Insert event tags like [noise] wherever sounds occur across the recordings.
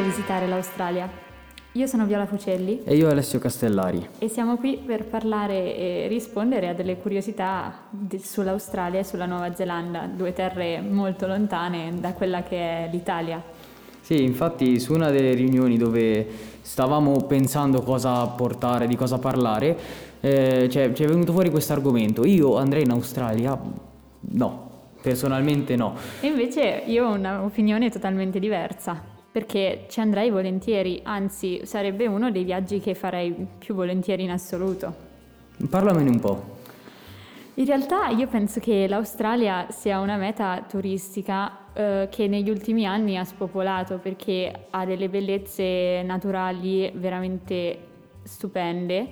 a visitare l'Australia. Io sono Viola Fucelli E io Alessio Castellari. e siamo qui per parlare e rispondere a delle curiosità sull'Australia e sulla Nuova Zelanda, due terre molto lontane da quella che è l'Italia. Sì, infatti su una delle riunioni dove stavamo pensando cosa portare, di cosa parlare, eh, cioè, ci è venuto fuori questo argomento. Io andrei in Australia? No, personalmente no. E invece io ho un'opinione totalmente diversa, perché ci andrei volentieri, anzi sarebbe uno dei viaggi che farei più volentieri in assoluto. Parlamene un po'. In realtà io penso che l'Australia sia una meta turistica eh, che negli ultimi anni ha spopolato perché ha delle bellezze naturali veramente stupende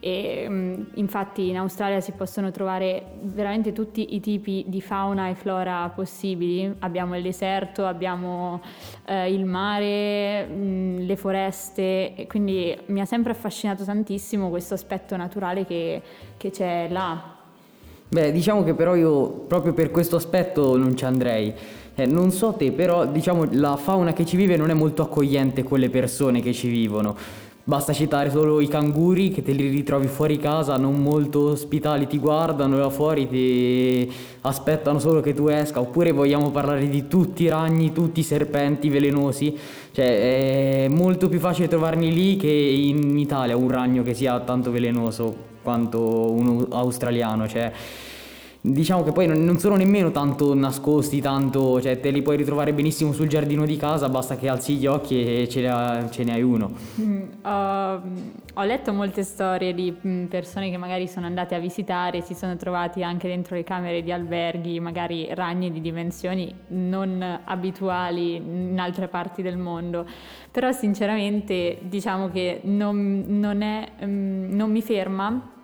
e mm, infatti in Australia si possono trovare veramente tutti i tipi di fauna e flora possibili. Abbiamo il deserto, abbiamo eh, il mare, mm, le foreste quindi mi ha sempre affascinato tantissimo questo aspetto naturale che, che c'è là. Beh, diciamo che però io proprio per questo aspetto non ci andrei. Eh, non so te, però diciamo la fauna che ci vive non è molto accogliente con le persone che ci vivono. Basta citare solo i canguri che te li ritrovi fuori casa, non molto ospitali, ti guardano da fuori, ti aspettano solo che tu esca. Oppure vogliamo parlare di tutti i ragni, tutti i serpenti velenosi. Cioè, è molto più facile trovarli lì che in Italia un ragno che sia tanto velenoso quanto uno australiano. Cioè, diciamo che poi non, sono nemmeno tanto nascosti, tanto, cioè, te li puoi ritrovare benissimo sul giardino di casa, basta che alzi gli occhi e ce ne, ce ne hai uno. Mm, ho, ho letto molte storie di mm, persone che magari sono andate a visitare, si sono trovati anche dentro le camere di alberghi, magari ragni di dimensioni non abituali in altre parti del mondo. Però sinceramente diciamo che non, non è, mm, non mi ferma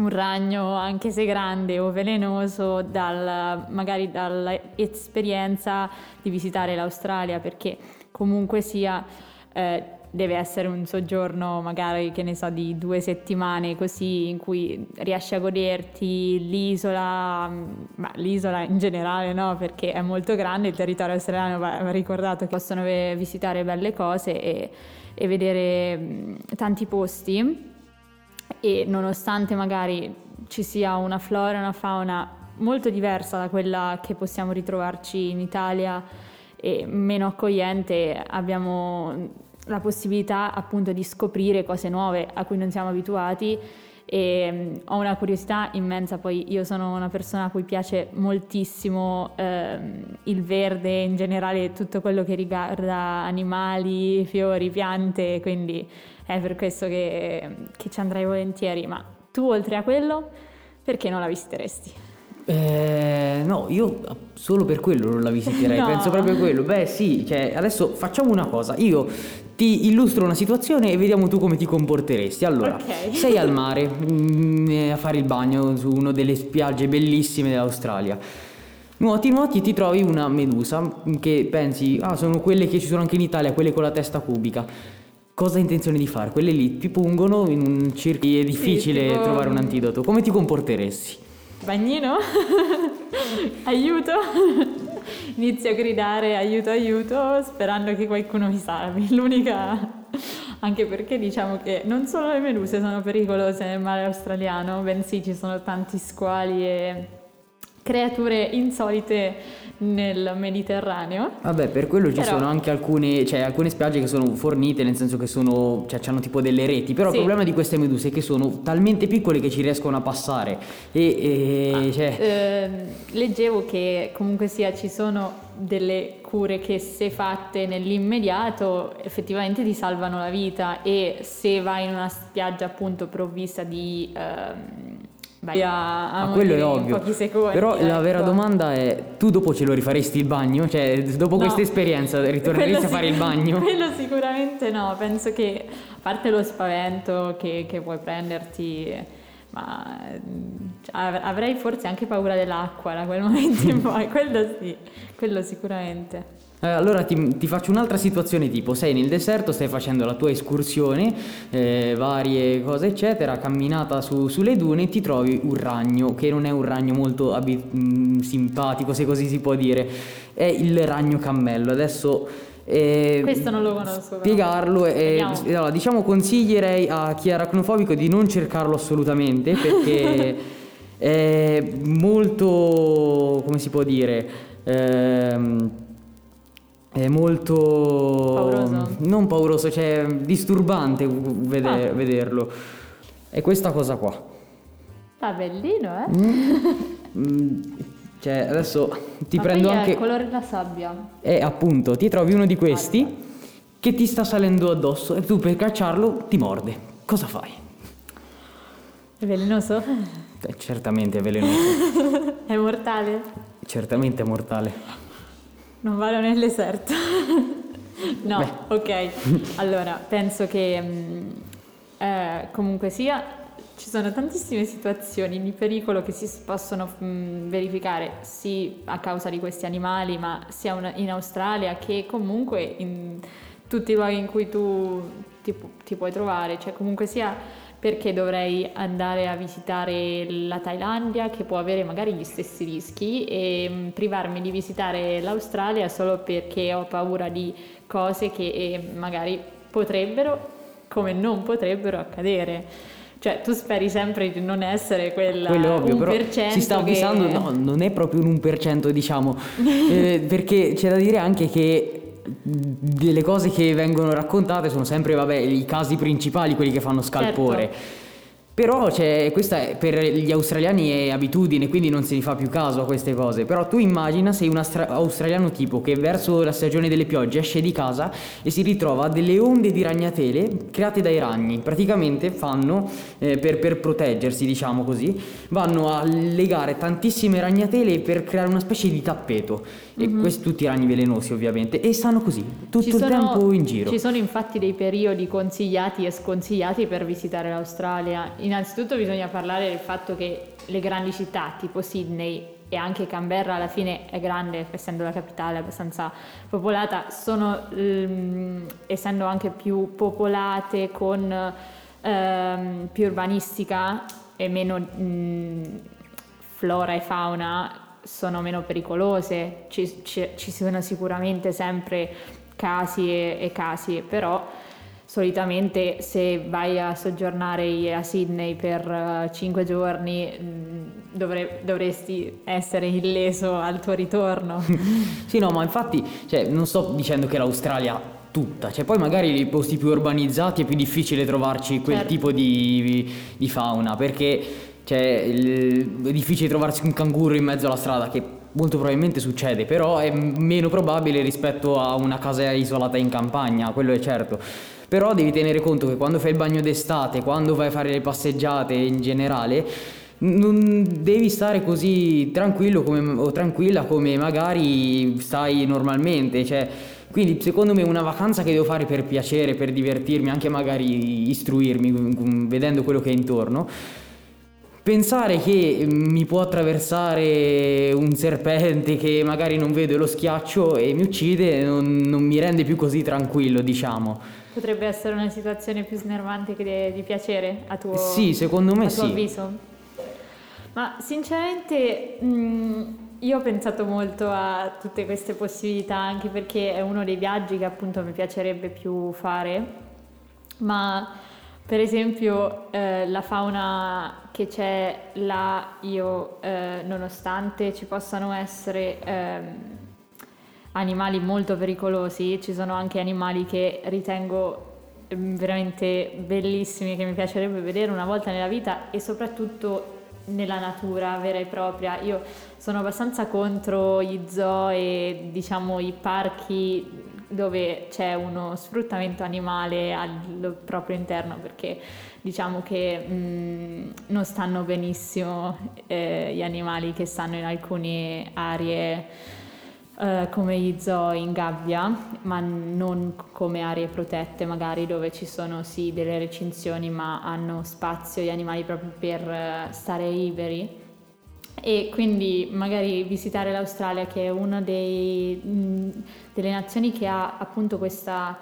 un ragno, anche se grande o velenoso, dal, magari dall'esperienza di visitare l'Australia, perché comunque sia eh, deve essere un soggiorno magari, che ne so, di due settimane così, in cui riesci a goderti l'isola, ma l'isola in generale no, perché è molto grande, il territorio australiano va, ricordato che possono visitare belle cose e, e vedere tanti posti e nonostante magari ci sia una flora e una fauna molto diversa da quella che possiamo ritrovarci in Italia e meno accogliente, abbiamo la possibilità appunto di scoprire cose nuove a cui non siamo abituati. E mm, ho una curiosità immensa, poi io sono una persona a cui piace moltissimo ehm, il verde, in generale tutto quello che riguarda animali, fiori, piante, quindi è per questo che, che ci andrei volentieri, ma tu oltre a quello perché non la visiteresti? Eh, no, io solo per quello non la visiterei, [laughs] No. penso proprio quello. Beh, sì, cioè, adesso facciamo una cosa. Io ti illustro una situazione e vediamo tu come ti comporteresti. Allora, Ok. sei al [laughs] mare mm, eh, a fare il bagno su una delle spiagge bellissime dell'Australia. Nuoti, nuoti e ti trovi una medusa che pensi, ah, sono quelle che ci sono anche in Italia, quelle con la testa cubica. Cosa hai intenzione di fare? Quelle lì ti pungono in un circo, è difficile tipo- trovare un antidoto. Come ti comporteresti? Bagnino? [laughs] aiuto? [laughs] Inizio a gridare aiuto, aiuto, sperando che qualcuno mi salvi. [laughs] L'unica... Anche perché diciamo che non solo le meduse sono pericolose nel mare australiano, bensì ci sono tanti squali e creature insolite nel Mediterraneo. Vabbè, per quello ci Però- sono anche alcune, cioè, alcune spiagge che sono fornite, nel senso che sono, cioè, hanno tipo delle reti, però Sì. il problema di queste meduse è che sono talmente piccole che ci riescono a passare e, e, cioè, Ehm, leggevo che comunque sia ci sono delle cure che se fatte nell'immediato effettivamente ti salvano la vita e se vai in una spiaggia appunto provvista di ehm, vai a, a ma quello è ovvio. pochi secondi Però la vera ecco. domanda è, tu dopo ce lo rifaresti il bagno? Cioè, dopo No. questa esperienza ritorneresti a fare il bagno? [laughs] Quello sicuramente no, penso che a parte lo spavento che, che puoi prenderti, ma av- avrei forse anche paura dell'acqua da quel [laughs] momento in poi, quello sì, quello sicuramente. Eh, allora ti, ti faccio un'altra situazione tipo, sei nel deserto, stai facendo la tua escursione, eh, varie cose eccetera, camminata su- sulle dune e ti trovi un ragno, che non è un ragno molto abi- mm, simpatico se così si può dire, è il ragno cammello. Adesso E Questo non lo conosco. Spiegarlo e allora, diciamo consiglierei a chi è aracnofobico di non cercarlo assolutamente perché [laughs] è molto, come si può dire, ehm, è molto pauroso. non pauroso, cioè disturbante veder, ah. vederlo. È questa cosa qua. Ah, bellino, eh? Mm, cioè, adesso ti Ma prendo anche. il colore della sabbia. Eh, appunto, ti trovi uno di questi Guarda. che ti sta salendo addosso e tu per cacciarlo ti morde. Cosa fai? È velenoso? Eh, certamente è velenoso. [laughs] è mortale? Certamente è mortale. Non vado nel deserto. [laughs] no, Beh. ok. Allora, penso che mm, eh, comunque sia ci sono tantissime situazioni di pericolo che si possono mh, mm, verificare sì a causa di questi animali, ma sia una, in Australia che comunque in tutti i luoghi in cui tu ti, ti puoi trovare, cioè comunque sia perché dovrei andare a visitare la Thailandia che può avere magari gli stessi rischi e mm, privarmi di visitare l'Australia solo perché ho paura di cose che eh, magari potrebbero come non potrebbero accadere. Cioè, tu speri sempre di non essere quel Quello ovvio, però si sta avvisando, che... no, non è proprio un 1%, diciamo, [laughs] eh, perché c'è da dire anche che delle cose che vengono raccontate sono sempre, vabbè, i casi principali, quelli che fanno scalpore. Certo. Però cioè, questa è, per gli australiani è abitudine, quindi non si fa più caso a queste cose. Però tu immagina sei un astra- australiano tipo che verso la stagione delle piogge esce di casa e si ritrova delle onde di ragnatele create dai ragni. Praticamente fanno, eh, per, per, proteggersi, diciamo così, vanno a legare tantissime ragnatele per creare una specie di tappeto. E mm-hmm. questi tutti ragni velenosi ovviamente. E stanno così, tutto ci il sono, tempo in giro. Ci sono infatti dei periodi consigliati e sconsigliati per visitare l'Australia innanzitutto bisogna parlare del fatto che le grandi città tipo Sydney e anche Canberra alla fine è grande, essendo la capitale abbastanza popolata, sono ehm, essendo anche più popolate con ehm, più urbanistica e meno mh, flora e fauna, sono meno pericolose. Ci, ci, ci sono sicuramente sempre casi e, e casi, però solitamente se vai a soggiornare a Sydney per 5 eh, giorni mm, dovre- dovresti essere illeso al tuo ritorno. [laughs] sì, no, ma infatti cioè, non sto dicendo che l'Australia tutta, cioè poi magari nei posti più urbanizzati è più difficile trovarci quel certo. tipo di, di, fauna perché cioè, è difficile trovarsi un canguro in mezzo alla strada che molto probabilmente succede, però è meno probabile rispetto a una casa isolata in campagna, quello è certo. Però devi tenere conto che quando fai il bagno d'estate, quando vai a fare le passeggiate in generale, non devi stare così tranquillo come, o tranquilla come magari stai normalmente, cioè, quindi secondo me una vacanza che devo fare per piacere, per divertirmi, anche magari istruirmi vedendo quello che è intorno, pensare che mi può attraversare un serpente che magari non vedo e lo schiaccio e mi uccide non, non mi rende più così tranquillo, diciamo. Potrebbe essere una situazione più snervante che di piacere a tuo, sì, secondo me a tuo sì. avviso? Ma sinceramente mh, mm, io ho pensato molto a tutte queste possibilità anche perché è uno dei viaggi che appunto mi piacerebbe più fare, ma per esempio eh, la fauna che c'è là io eh, nonostante ci possano essere... Eh, animali molto pericolosi, ci sono anche animali che ritengo mm, veramente bellissimi che mi piacerebbe vedere una volta nella vita e soprattutto nella natura vera e propria. Io sono abbastanza contro gli zoo e diciamo i parchi dove c'è uno sfruttamento animale al proprio interno perché diciamo che mh, mm, non stanno benissimo eh, gli animali che stanno in alcune aree eh, come gli zoo in gabbia, ma non come aree protette magari dove ci sono sì delle recinzioni ma hanno spazio gli animali proprio per uh, stare liberi. E quindi magari visitare l'Australia che è una dei, mh, delle nazioni che ha appunto questa...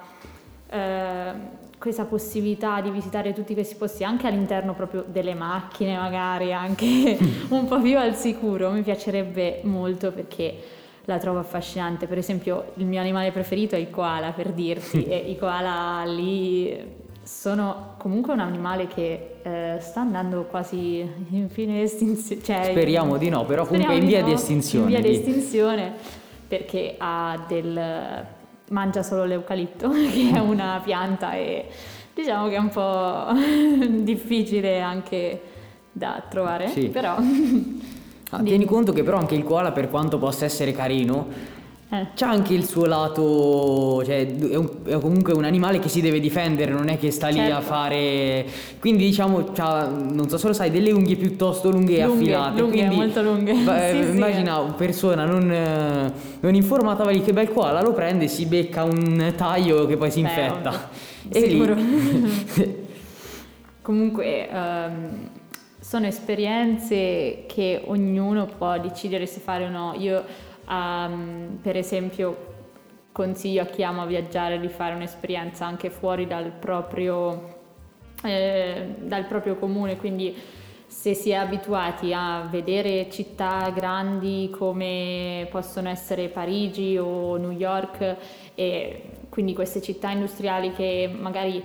Uh, questa possibilità di visitare tutti questi posti anche all'interno proprio delle macchine, magari anche [laughs] un po' più al sicuro, mi piacerebbe molto perché la trovo affascinante. Per esempio, il mio animale preferito è il koala, per dirti, [laughs] e i koala lì sono comunque un animale che eh, sta andando quasi in fine estinzione. Cioè, speriamo di no, però comunque in via no, di estinzione. In via di estinzione perché ha del... mangia solo l'eucalipto, [laughs] che è una pianta e diciamo che è un po' [laughs] difficile anche da trovare, sì. però... Ah, tieni conto che però anche il koala per quanto possa essere carino eh. C'ha anche il suo lato, cioè è, un, è, comunque un animale che si deve difendere, non è che sta lì certo. a fare... Quindi diciamo, non so se lo sai, delle unghie piuttosto lunghe e affilate. Lunghe, quindi, molto lunghe. Beh, sì, immagina sì. una persona non, non informata, va lì che bel koala, lo prende, si becca un taglio che poi si Beh, infetta. E sicuro. lì... [laughs] comunque... Um, sono esperienze che ognuno può decidere se fare o no. Io Um, per esempio consiglio a chi ama viaggiare di fare un'esperienza anche fuori dal proprio, eh, dal proprio comune, quindi se si è abituati a vedere città grandi come possono essere Parigi o New York e quindi queste città industriali che magari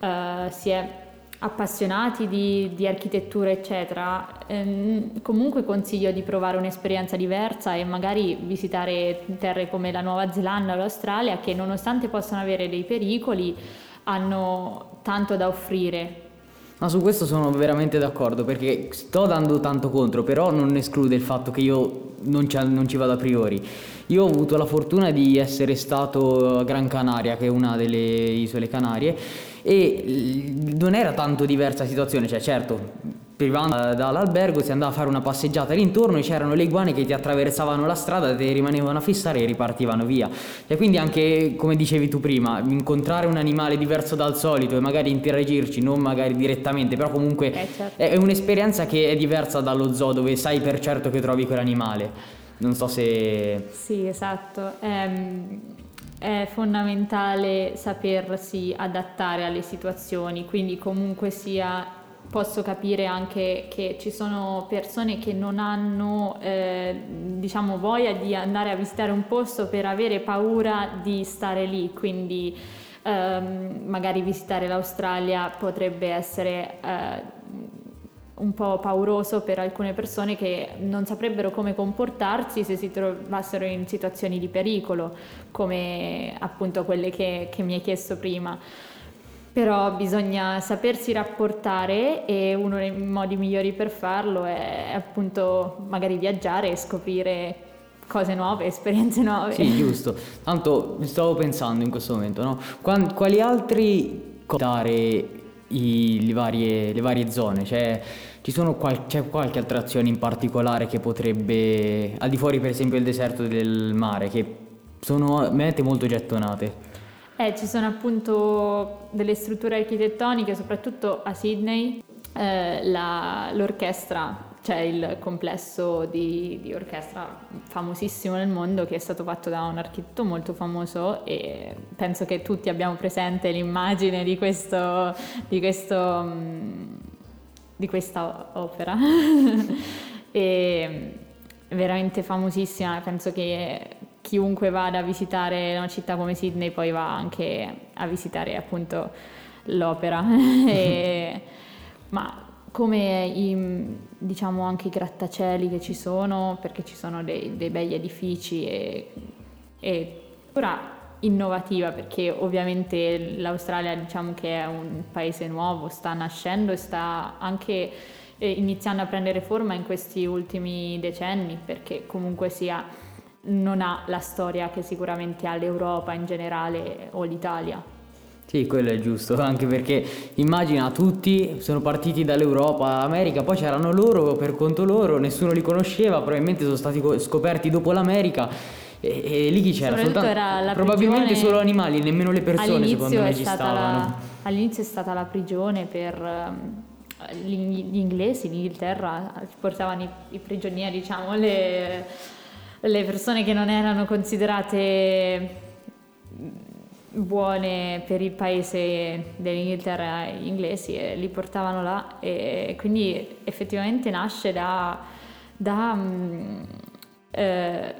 uh, si è appassionati di, di architettura, eccetera, ehm, comunque consiglio di provare un'esperienza diversa e magari visitare terre come la Nuova Zelanda o l'Australia che nonostante possano avere dei pericoli hanno tanto da offrire. Ma su questo sono veramente d'accordo perché sto dando tanto contro, però non esclude il fatto che io non ci, non ci vado a priori. Io ho avuto la fortuna di essere stato a Gran Canaria, che è una delle isole Canarie, e non era tanto diversa la situazione, cioè certo privando dall'albergo si andava a fare una passeggiata l'intorno e c'erano le iguane che ti attraversavano la strada, ti rimanevano a fissare e ripartivano via. E quindi anche, come dicevi tu prima, incontrare un animale diverso dal solito e magari interagirci, non magari direttamente, però comunque eh, certo. è un'esperienza che è diversa dallo zoo dove sai per certo che trovi quell'animale. Non so se... Sì, esatto. Ehm, è fondamentale sapersi adattare alle situazioni, quindi comunque sia posso capire anche che ci sono persone che non hanno eh, diciamo voglia di andare a visitare un posto per avere paura di stare lì, quindi ehm, magari visitare l'Australia potrebbe essere eh, un po' pauroso per alcune persone che non saprebbero come comportarsi se si trovassero in situazioni di pericolo, come appunto quelle che, che mi hai chiesto prima. Però bisogna sapersi rapportare e uno dei modi migliori per farlo è appunto magari viaggiare e scoprire cose nuove, [laughs] esperienze nuove. Sì, giusto. Tanto stavo pensando in questo momento, no? Quali altri dare i, le, varie, le, varie, zone? Cioè, qual- c'è qualche attrazione in particolare che potrebbe, al di fuori per esempio del deserto del mare, che sono mete molto gettonate? Eh, ci sono appunto delle strutture architettoniche, soprattutto a Sydney, eh, la, l'orchestra c'è il complesso di, di, orchestra famosissimo nel mondo che è stato fatto da un architetto molto famoso e penso che tutti abbiamo presente l'immagine di, questo, di, questo, mm, di questa opera. [laughs] e, veramente famosissima, penso che chiunque vada a visitare una città come Sydney poi va anche a visitare appunto l'opera. [laughs] e, ma come i, diciamo anche i grattacieli che ci sono, perché ci sono dei, dei begli edifici e, e ora innovativa perché ovviamente l'Australia diciamo che è un paese nuovo, sta nascendo e sta anche eh, iniziando a prendere forma in questi ultimi decenni perché comunque sia non ha la storia che sicuramente ha l'Europa in generale o l'Italia. Sì, quello è giusto, [laughs] anche perché immagina tutti sono partiti dall'Europa all'America, poi c'erano loro per conto loro, nessuno li conosceva, probabilmente sono stati scoperti dopo l'America e, e lì chi c'era? Soltanto, probabilmente solo animali, nemmeno le persone secondo me ci stavano. La, all'inizio è stata la prigione per um, gli inglesi, l'Inghilterra, portavano i, i prigionieri, diciamo, le, le persone che non erano considerate buone per il paese dell'Inghilterra inglesi e li portavano là e quindi effettivamente nasce da, da mm, eh,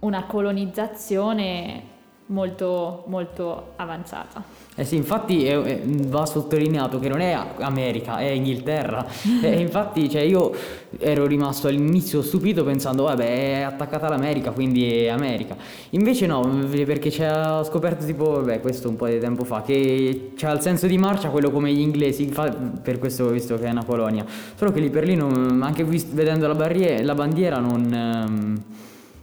una colonizzazione molto, molto avanzata. Eh sì, infatti è, è, va sottolineato che non è America, è Inghilterra. [laughs] e infatti cioè, io ero rimasto all'inizio stupito pensando, vabbè, è attaccata all'America, quindi è America. Invece no, perché ci ha scoperto tipo, vabbè, questo un po' di tempo fa, che c'ha il senso di marcia quello come gli inglesi, per questo ho visto che è una colonia. Solo che lì per lì, non, anche vist- vedendo la, barriera, la bandiera, non,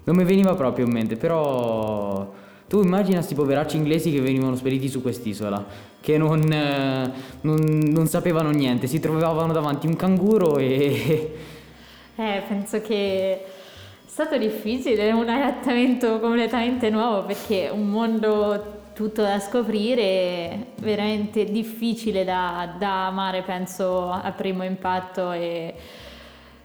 non mi veniva proprio in mente, però tu immagina questi poveracci inglesi che venivano spediti su quest'isola, che non, eh, non, non sapevano niente, si trovavano davanti un canguro e... [laughs] Eh, penso che è stato difficile, un adattamento completamente nuovo perché un mondo tutto da scoprire, veramente difficile da, da amare, penso, a primo impatto e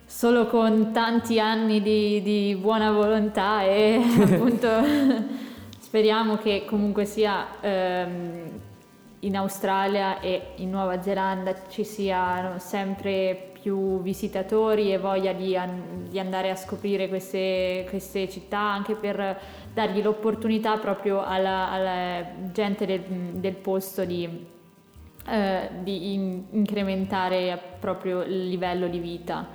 solo con tanti anni di, di buona volontà e [laughs] appunto Speriamo che comunque sia ehm, in Australia e in Nuova Zelanda ci siano sempre più visitatori e voglia di, an- di andare a scoprire queste, queste, città anche per dargli l'opportunità proprio alla, alla gente del, del, posto di, eh, di in- incrementare proprio il livello di vita.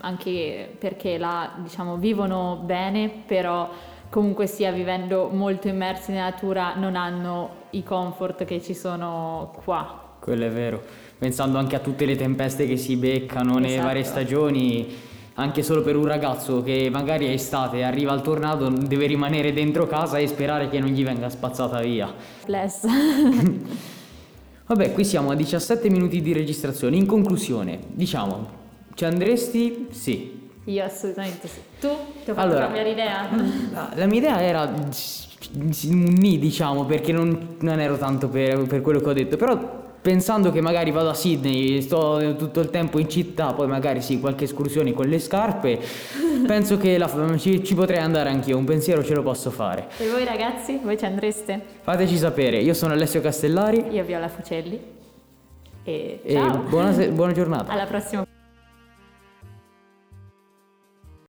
Anche perché là diciamo vivono bene però comunque sia vivendo molto immersi nella natura non hanno i comfort che ci sono qua. Quello è vero, pensando anche a tutte le tempeste che si beccano esatto. nelle varie stagioni, anche solo per un ragazzo che magari è estate e arriva al tornado deve rimanere dentro casa e sperare che non gli venga spazzata via. Bless. [laughs] Vabbè, qui siamo a 17 minuti di registrazione. In conclusione, diciamo, ci andresti? Sì. Io assolutamente sì. Tu ti ho fatto allora, cambiare idea? [laughs] La, la mia idea era un ni, diciamo, perché non, non ero tanto per, per, quello che ho detto, però pensando che magari vado a Sydney, sto tutto il tempo in città, poi magari sì, qualche escursione con le scarpe, [laughs] penso che la, ci, ci, potrei andare anch'io, un pensiero ce lo posso fare. E voi ragazzi, voi ci andreste? Fateci sapere, io sono Alessio Castellari. Io Viola Fucelli. E, e buona, buona [laughs] giornata. Alla prossima.